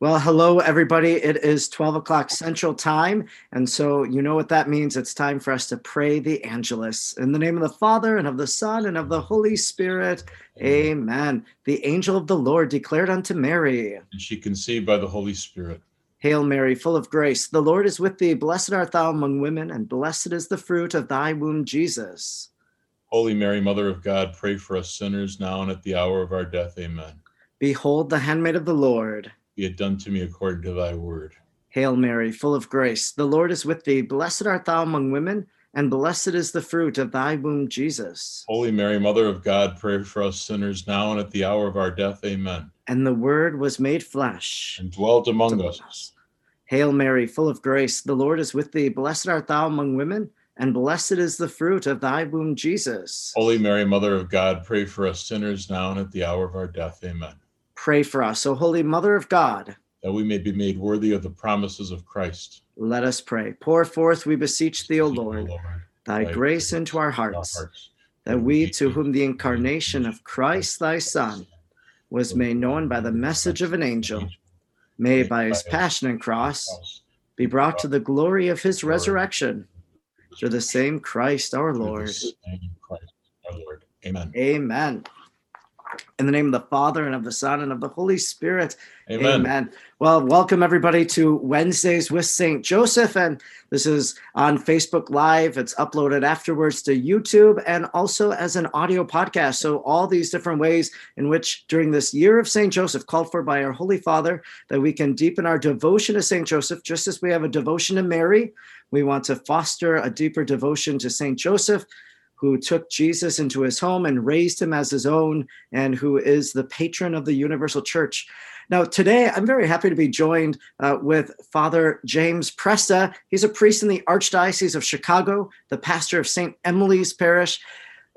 Well, hello, everybody. It is 12 o'clock Central Time. And so you know what that means. It's time for us to pray the Angelus. In the name of the Father, and of the Son, and of the Holy Spirit. Amen. The angel of the Lord declared unto Mary, And she conceived by the Holy Spirit. Hail Mary, full of grace, the Lord is with thee. Blessed art thou among women, and blessed is the fruit of thy womb, Jesus. Holy Mary, Mother of God, pray for us sinners now and at the hour of our death. Amen. Behold the handmaid of the Lord. Be it done to me according to thy word. Hail Mary, full of grace, the Lord is with thee. Blessed art thou among women, and blessed is the fruit of thy womb, Jesus. Holy Mary, Mother of God, pray for us sinners now and at the hour of our death. Amen. And the Word was made flesh. And dwelt among us. Hail Mary, full of grace, the Lord is with thee. Blessed art thou among women, and blessed is the fruit of thy womb, Jesus. Holy Mary, Mother of God, pray for us sinners now and at the hour of our death. Amen. Pray for us, O Holy Mother of God. That we may be made worthy of the promises of Christ. Let us pray. Pour forth, we beseech thee, O Lord, thy thy grace into our hearts, that we, to whom the incarnation of Christ thy Son was made known by the message of an angel, may by his passion and cross be brought to the glory of his resurrection through the same Christ our Lord. Christ, our Lord. Amen. Amen. In the name of the Father and of the Son and of the Holy Spirit. Amen. Well, welcome everybody to Wednesdays with St. Joseph. And this is on Facebook Live. It's uploaded afterwards to YouTube and also as an audio podcast. So, all these different ways in which, during this year of St. Joseph, called for by our Holy Father, that we can deepen our devotion to St. Joseph, just as we have a devotion to Mary. We want to foster a deeper devotion to St. Joseph who took Jesus into his home and raised him as his own, and who is the patron of the Universal Church. Now, today I'm very happy to be joined uh, with Father James Presta. He's a priest in the Archdiocese of Chicago, the pastor of St. Emily's Parish.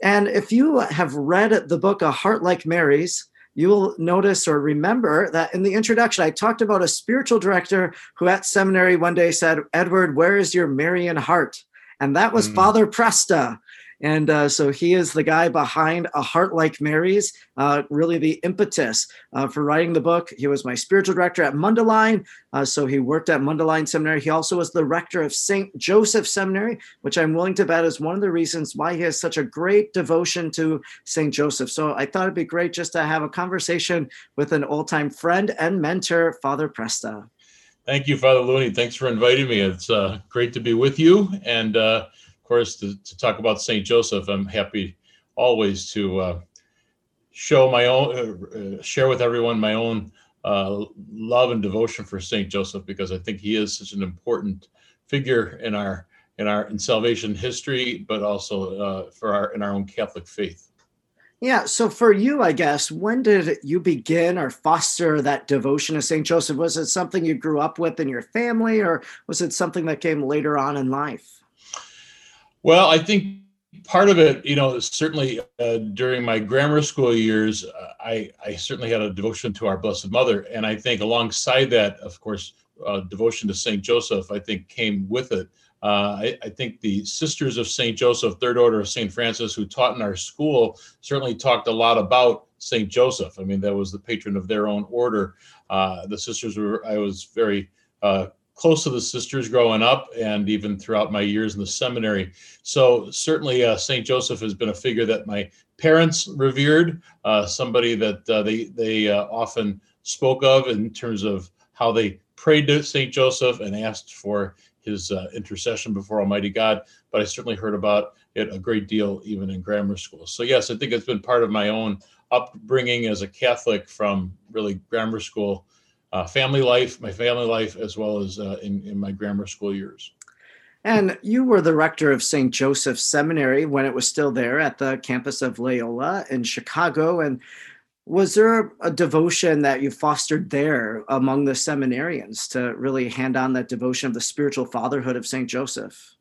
And if you have read the book A Heart Like Mary's, you'll notice or remember that in the introduction, I talked about a spiritual director who at seminary one day said, Edward, where is your Marian heart? And that was Mm. Father Presta. And uh, so he is the guy behind A Heart Like Mary's, uh, really the impetus uh, for writing the book. He was my spiritual director at Mundelein. Uh, so he worked at Mundelein Seminary. He also was the rector of St. Joseph Seminary, which I'm willing to bet is one of the reasons why he has such a great devotion to St. Joseph. So I thought it'd be great just to have a conversation with an old time friend and mentor, Father Presta. Thank you, Father Looney. Thanks for inviting me. It's uh, great to be with you. And uh, course, to, to talk about St. Joseph, I'm happy always to uh, show my own, uh, share with everyone my own uh, love and devotion for St. Joseph because I think he is such an important figure in our in our in salvation history, but also uh, for our in our own Catholic faith. Yeah. So for you, I guess, when did you begin or foster that devotion to St. Joseph? Was it something you grew up with in your family, or was it something that came later on in life? Well, I think part of it, you know, certainly uh, during my grammar school years, uh, I, I certainly had a devotion to our Blessed Mother. And I think alongside that, of course, uh, devotion to St. Joseph, I think came with it. Uh, I, I think the Sisters of St. Joseph, Third Order of St. Francis, who taught in our school, certainly talked a lot about St. Joseph. I mean, that was the patron of their own order. Uh, the sisters were, I was very uh, close to the sisters growing up and even throughout my years in the seminary. So certainly uh, St. Joseph has been a figure that my parents revered, uh, somebody that uh, they, they uh, often spoke of in terms of how they prayed to St. Joseph and asked for his uh, intercession before Almighty God. But I certainly heard about it a great deal even in grammar school. So yes, I think it's been part of my own upbringing as a Catholic from really grammar school uh, family life, my family life, as well as uh, in, in my grammar school years. And you were the rector of St. Joseph Seminary when it was still there at the campus of Loyola in Chicago. And was there a devotion that you fostered there among the seminarians to really hand on that devotion of the spiritual fatherhood of St. Joseph?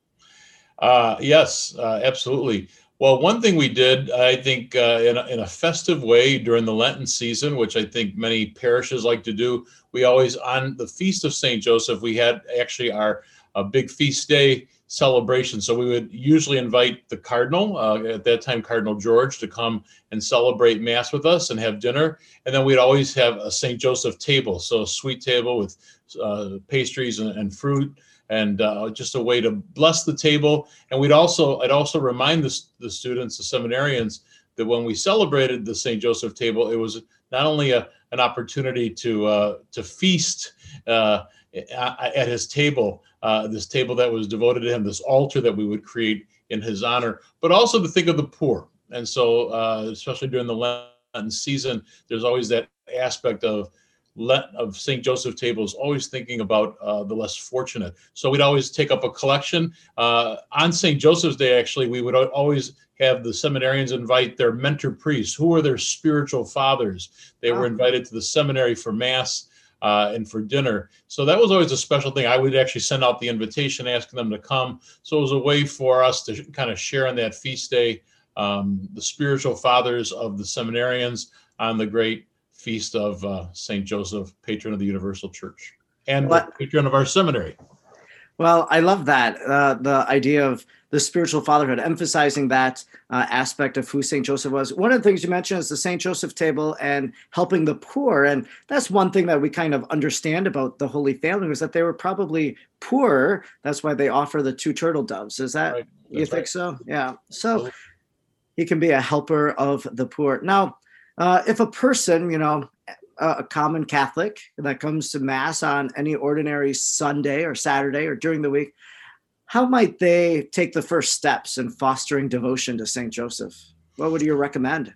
Uh, yes, uh, absolutely. Well, one thing we did, I think, uh, in, a, in a festive way during the Lenten season, which I think many parishes like to do, we always, on the Feast of St. Joseph, we had actually our a big feast day celebration. So we would usually invite the Cardinal, uh, at that time, Cardinal George, to come and celebrate Mass with us and have dinner. And then we'd always have a St. Joseph table, so a sweet table with uh, pastries and, and, fruit. And uh, just a way to bless the table, and we'd also I'd also remind the, the students, the seminarians, that when we celebrated the St. Joseph table, it was not only a, an opportunity to uh, to feast uh, at his table, uh, this table that was devoted to him, this altar that we would create in his honor, but also to think of the poor. And so, uh, especially during the Lenten season, there's always that aspect of of St. Joseph tables, always thinking about uh, the less fortunate. So we'd always take up a collection. Uh, on St. Joseph's Day, actually, we would always have the seminarians invite their mentor priests, who are their spiritual fathers. They were invited to the seminary for Mass uh, and for dinner. So that was always a special thing. I would actually send out the invitation asking them to come. So it was a way for us to kind of share on that feast day um, the spiritual fathers of the seminarians on the great feast of uh, St. Joseph, patron of the Universal Church, and patron of our seminary. Well, I love that. Uh, the idea of the spiritual fatherhood, emphasizing that uh, aspect of who St. Joseph was. One of the things you mentioned is the St. Joseph table and helping the poor. And that's one thing that we kind of understand about the Holy Family was that they were probably poor. That's why they offer the two turtle doves. Is that, right. you think right. so? Yeah. So he can be a helper of the poor. Now, uh, if a person, you know, a common Catholic that comes to Mass on any ordinary Sunday or Saturday or during the week, how might they take the first steps in fostering devotion to St. Joseph? What would you recommend?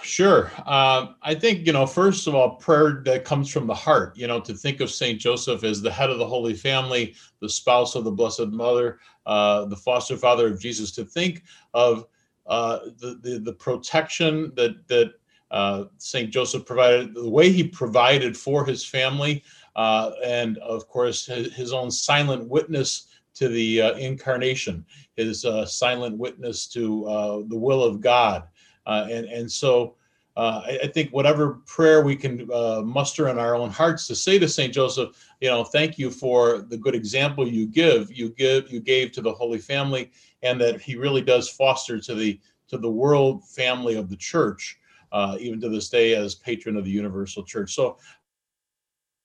Sure. Uh, I think, you know, first of all, prayer that comes from the heart, you know, to think of St. Joseph as the head of the Holy Family, the spouse of the Blessed Mother, uh, the foster father of Jesus, to think of uh, the, the, the protection that, that uh, St. Joseph provided, the way he provided for his family, uh, and of course, his, his, own silent witness to the uh, incarnation, his uh, silent witness to uh, the will of God. Uh, and, and so I, I, think whatever prayer we can muster in our own hearts to say to St. Joseph, you know, thank you for the good example you give, you give, you gave to the Holy Family, and that he really does foster to the to the world family of the church uh, even to this day as patron of the Universal Church. So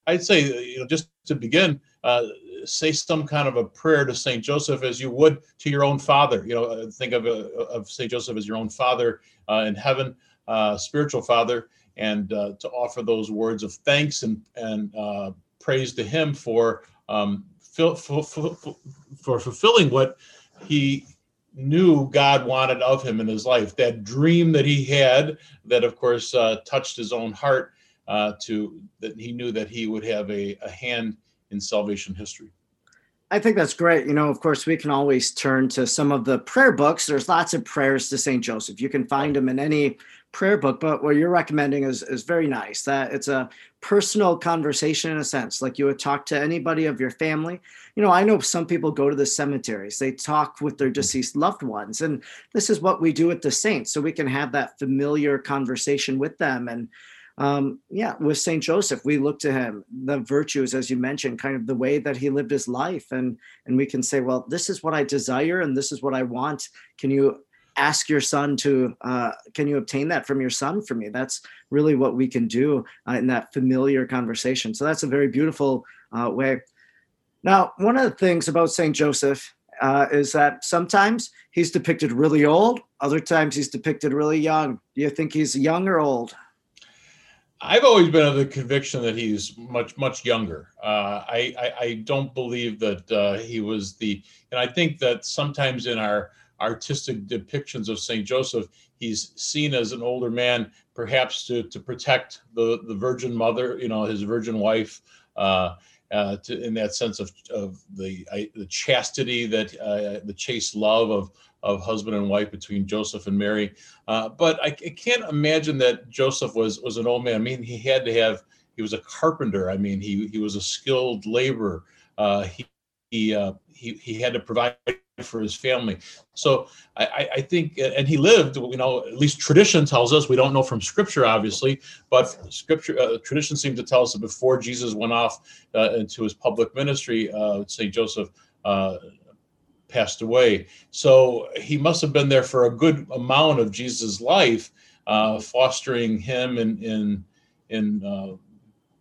I'd say, you know, just to begin, uh, say some kind of a prayer to Saint Joseph as you would to your own father. You know, uh, think of uh, of Saint Joseph as your own father uh, in heaven, uh, spiritual father, and uh, to offer those words of thanks and and uh, praise to him for um, for fulfilling what he knew God wanted of him in his life. That dream that he had, that of course uh, touched his own heart, uh, to that he knew that he would have a, a hand in salvation history. I think that's great. You know, of course, we can always turn to some of the prayer books. There's lots of prayers to St. Joseph. You can find them in any prayer book, but what you're recommending is, is very nice. That it's a personal conversation in a sense, like you would talk to anybody of your family. You know, I know some people go to the cemeteries, they talk with their deceased loved ones, and this is what we do with the saints. So we can have that familiar conversation with them. And um, yeah, with Saint Joseph, we look to him, the virtues, as you mentioned, kind of the way that he lived his life, and and we can say, well, this is what I desire, and this is what I want. Can you ask your son to uh, can you obtain that from your son for me? That's really what we can do uh, in that familiar conversation. So that's a very beautiful uh, way. Now one of the things about saint joseph uh, is that sometimes he's depicted really old other times he's depicted really young. Do you think he's young or old? I've always been of the conviction that he's much much younger. Uh, I, I, I don't believe that uh, he was the, and I think that sometimes in our artistic depictions of Saint Joseph, he's seen as an older man, perhaps to to protect the the Virgin Mother, you know, his Virgin wife. Uh, uh, to, in that sense of, of the the chastity that uh, the chaste love of of husband and wife between Joseph and Mary. Uh, but I, I, can't imagine that Joseph was was an old man. I mean, he had to have. He was a carpenter. I mean, he he was a skilled laborer. Uh, he he, he he had to provide for his family. So I, I, think, and he lived, you know, at least tradition tells us, we don't know from scripture, obviously, but scripture, uh, tradition seems to tell us that before Jesus went off uh, into his public ministry, uh, St. Joseph uh, passed away. So he must have been there for a good amount of Jesus' life, uh, fostering him in, in, in, uh,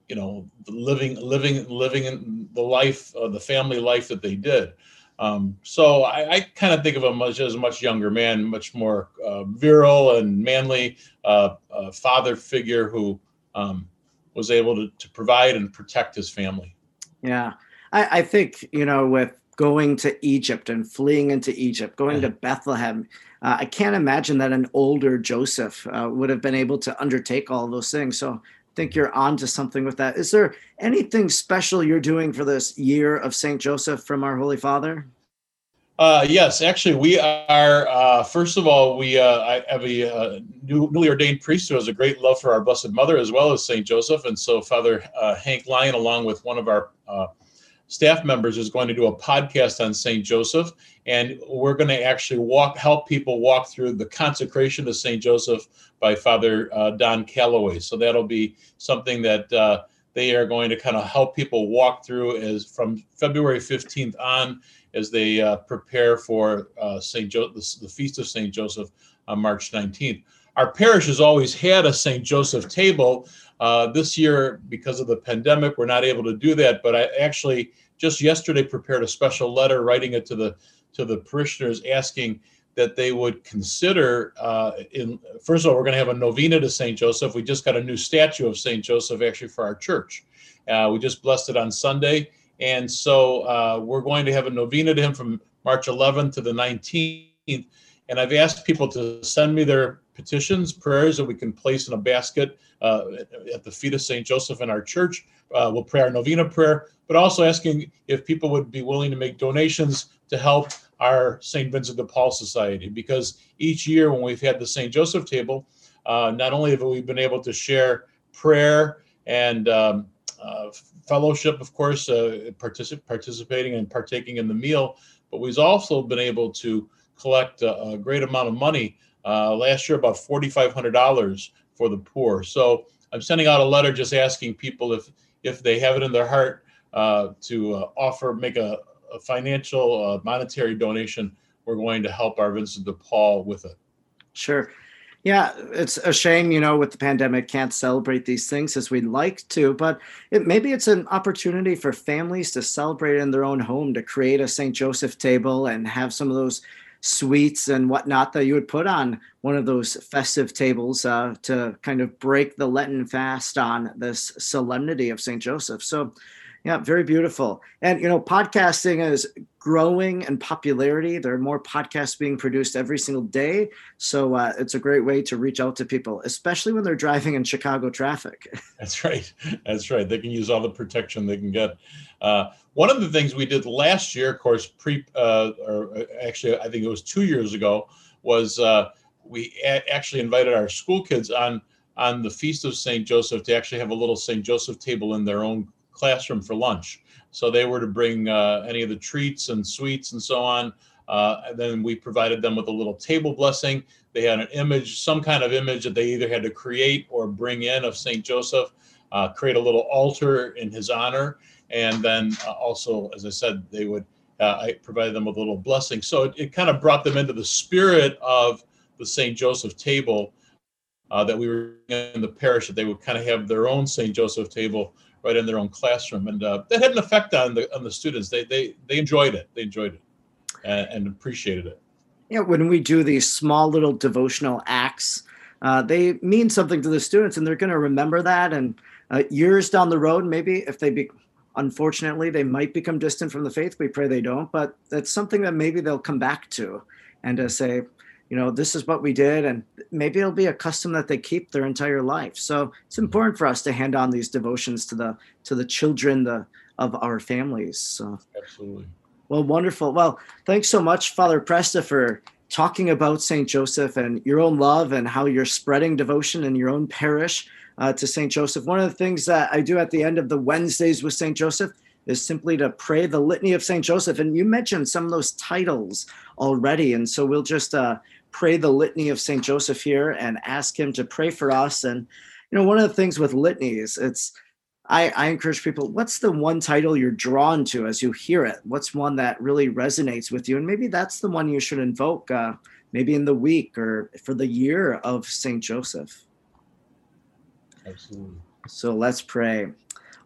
you know, living, living, living in the life, the family life that they did. Um, so I, I kind of think of him as, as a much younger man, much more uh, virile and manly uh, uh, father figure who um, was able to, to provide and protect his family. Yeah, I, I, think you know with going to Egypt and fleeing into Egypt, going to Bethlehem. Uh, I can't imagine that an older Joseph uh, would have been able to undertake all those things. So think you're onto something with that. Is there anything special you're doing for this year of St. Joseph from our Holy Father? Uh, yes, actually, we are. Uh, first of all, we uh, I have a uh, new, newly ordained priest who has a great love for our Blessed Mother as well as Saint Joseph, and so Father uh, Hank Lyon, along with one of our uh, staff members, is going to do a podcast on Saint Joseph, and we're going to actually walk, help people walk through the consecration of Saint Joseph by Father Don Calloway. So that'll be something that they are going to kind of help people walk through as from February 15th on as they uh, prepare for uh, St. Jo- the, the, Feast of St. Joseph on March 19th. Our parish has always had a St. Joseph table. Uh, this year, because of the pandemic, we're not able to do that. But I actually just yesterday prepared a special letter, writing it to the to the parishioners, asking that they would consider. Uh, in first of all, we're going to have a novena to St. Joseph. We just got a new statue of St. Joseph actually for our church. Uh, we just blessed it on Sunday and so uh, we're going to have a novena to him from March 11th to the 19th. And I've asked people to send me their petitions, prayers that we can place in a basket uh, at the feet of St. Joseph in our church. Uh, we'll pray our novena prayer, but also asking if people would be willing to make donations to help our St. Vincent de Paul Society. Because each year when we've had the St. Joseph table, uh, not only have we been able to share prayer and um, uh, fellowship, of course, uh, particip- participating and partaking in the meal, but we've also been able to collect a, a great amount of money. Uh, last year, about $4,500 for the poor. So I'm sending out a letter just asking people if if they have it in their heart uh, to uh, offer, make a, a financial, uh, monetary donation. We're going to help our Vincent de Paul with it. Sure. Yeah, it's a shame, you know, with the pandemic, can't celebrate these things as we'd like to, but it, maybe it's an opportunity for families to celebrate in their own home, to create a St. Joseph table and have some of those sweets and whatnot that you would put on one of those festive tables uh, to kind of break the Lenten fast on this solemnity of St. Joseph. So, yeah, very beautiful. And you know, podcasting is growing in popularity. There are more podcasts being produced every single day, so uh, it's a great way to reach out to people, especially when they're driving in Chicago traffic. That's right. That's right. They can use all the protection they can get. Uh, one of the things we did last year, of course, pre uh, or uh, actually, I think it was two years ago, was uh, we a- actually invited our school kids on on the feast of Saint Joseph to actually have a little Saint Joseph table in their own classroom for lunch. So they were to bring uh, any of the treats and sweets and so on. Uh, and then we provided them with a little table blessing. They had an image, some kind of image that they either had to create or bring in of St. Joseph, uh, create a little altar in his honor. And then uh, also, as I said, they would, uh, I provided them with a little blessing. So it, it, kind of brought them into the spirit of the St. Joseph table uh, that we were in the parish, that they would kind of have their own St. Joseph table right in their own classroom, and uh, that had an effect on the on the students. They they they enjoyed it. They enjoyed it and, and appreciated it. Yeah, when we do these small little devotional acts, uh, they mean something to the students, and they're going to remember that. And uh, years down the road, maybe if they be, unfortunately, they might become distant from the faith. We pray they don't, but that's something that maybe they'll come back to, and to say, you know this is what we did and maybe it'll be a custom that they keep their entire life. So it's important for us to hand on these devotions to the to the children the of our families. So absolutely. well wonderful. Well thanks so much father presta for talking about st joseph and your own love and how you're spreading devotion in your own parish uh, to st joseph one of the things that i do at the end of the wednesdays with st joseph is simply to pray the litany of St. Joseph. And you mentioned some of those titles already. And so we'll just uh, pray the litany of St. Joseph here and ask him to pray for us. And, you know, one of the things with litanies, it's, I, I, encourage people what's the one title you're drawn to as you hear it what's one that really resonates with you and maybe that's the one you should invoke uh, maybe in the week or for the year of st joseph absolutely so let's pray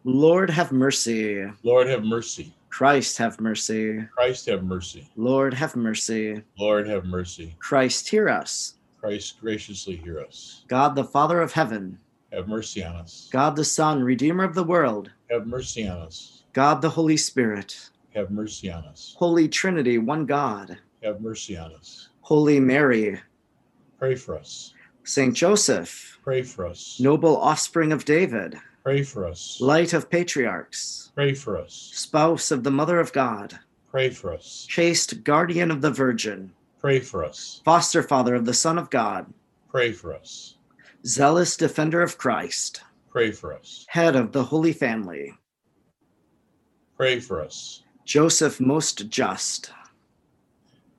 lord have mercy lord have mercy christ have mercy christ have mercy lord have mercy lord have mercy christ hear us christ graciously hear us god the father of heaven have mercy on us. God the Son, Redeemer of the world. Have mercy on us. God the Holy Spirit. Have mercy on us. Holy Trinity, one God. Have mercy on us. Holy Mary. Pray for us. Saint Joseph. Pray for us. Noble offspring of David. Pray for us. Light of patriarchs. Pray for us. Spouse of the Mother of God. Pray for us. Chaste guardian of the Virgin. Pray for us. Foster father of the Son of God. Pray for us zealous defender of Christ, pray for us. Head of the Holy Family, pray for us. Joseph most just,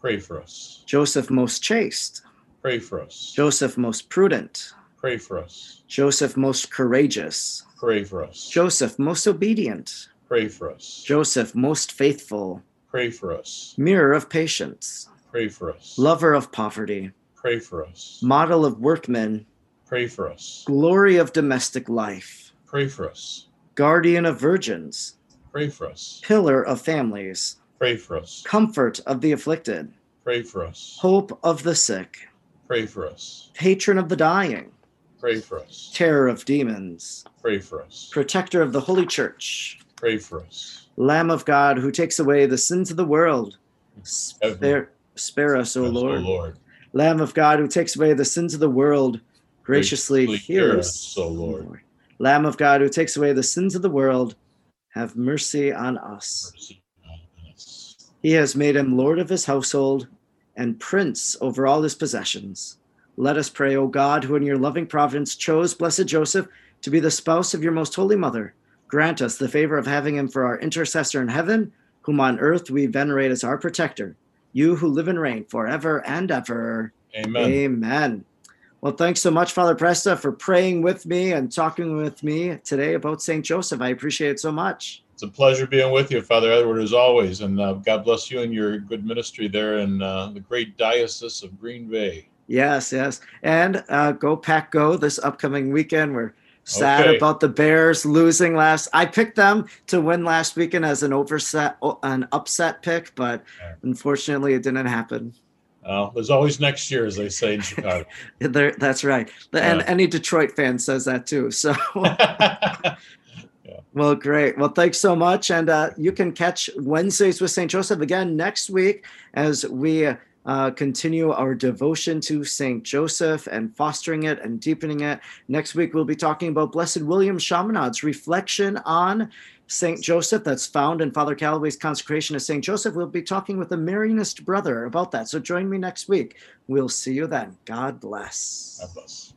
pray for us. Joseph most chaste, pray for us. Joseph most prudent, pray for us. Joseph most courageous, pray for us. Joseph most obedient, pray for us. Joseph most faithful, pray for us. Mirror of patience, pray for us. Lover of poverty, pray for us. Model of workmen, Pray for us. Glory of domestic life. Pray for us. Guardian of virgins. Pray for us. Pillar of families. Pray for us. Comfort of the afflicted. Pray for us. Hope of the sick. Pray for us. Patron of the dying. Pray for us. Terror of demons. Pray for us. Protector of the Holy Church. Pray for us. Lamb of God who takes away the sins of the world. Spare, spare us, O Lord. Lord. Lamb of God who takes away the sins of the world graciously, hear us, O Lord. Lord. Lamb of God, who takes away the sins of the world, have mercy on us. Mercy on us. He has made him Lord of his household and prince over all his possessions. Let us pray, O God, who in your loving providence chose blessed Joseph to be the spouse of your most holy mother. Grant us the favor of having him for our intercessor in heaven, whom on earth we venerate as our protector. You who live and reign forever and ever. Amen. Amen. Well, thanks so much, Father Presta, for praying with me and talking with me today about St. Joseph. I appreciate it so much. It's a pleasure being with you, Father Edward, as always. And uh, God bless you and your good ministry there in uh, the great Diocese of Green Bay. Yes, yes. And uh, go pack go this upcoming weekend. We're sad okay. about the Bears losing last. I picked them to win last weekend as an overset, an upset pick, but unfortunately it didn't happen. Uh, there's always next year, as they say in Chicago. there, that's right. And uh, any Detroit fan says that too. So, yeah. well, great. Well, thanks so much. And uh, you can catch Wednesdays with St. Joseph again next week as we uh, continue our devotion to St. Joseph and fostering it and deepening it. Next week, we'll be talking about Blessed William Chaminade's reflection on St. Joseph that's found in Father Calloway's consecration of St. Joseph. We'll be talking with a Marianist brother about that. So join me next week. We'll see you then. God bless. God bless.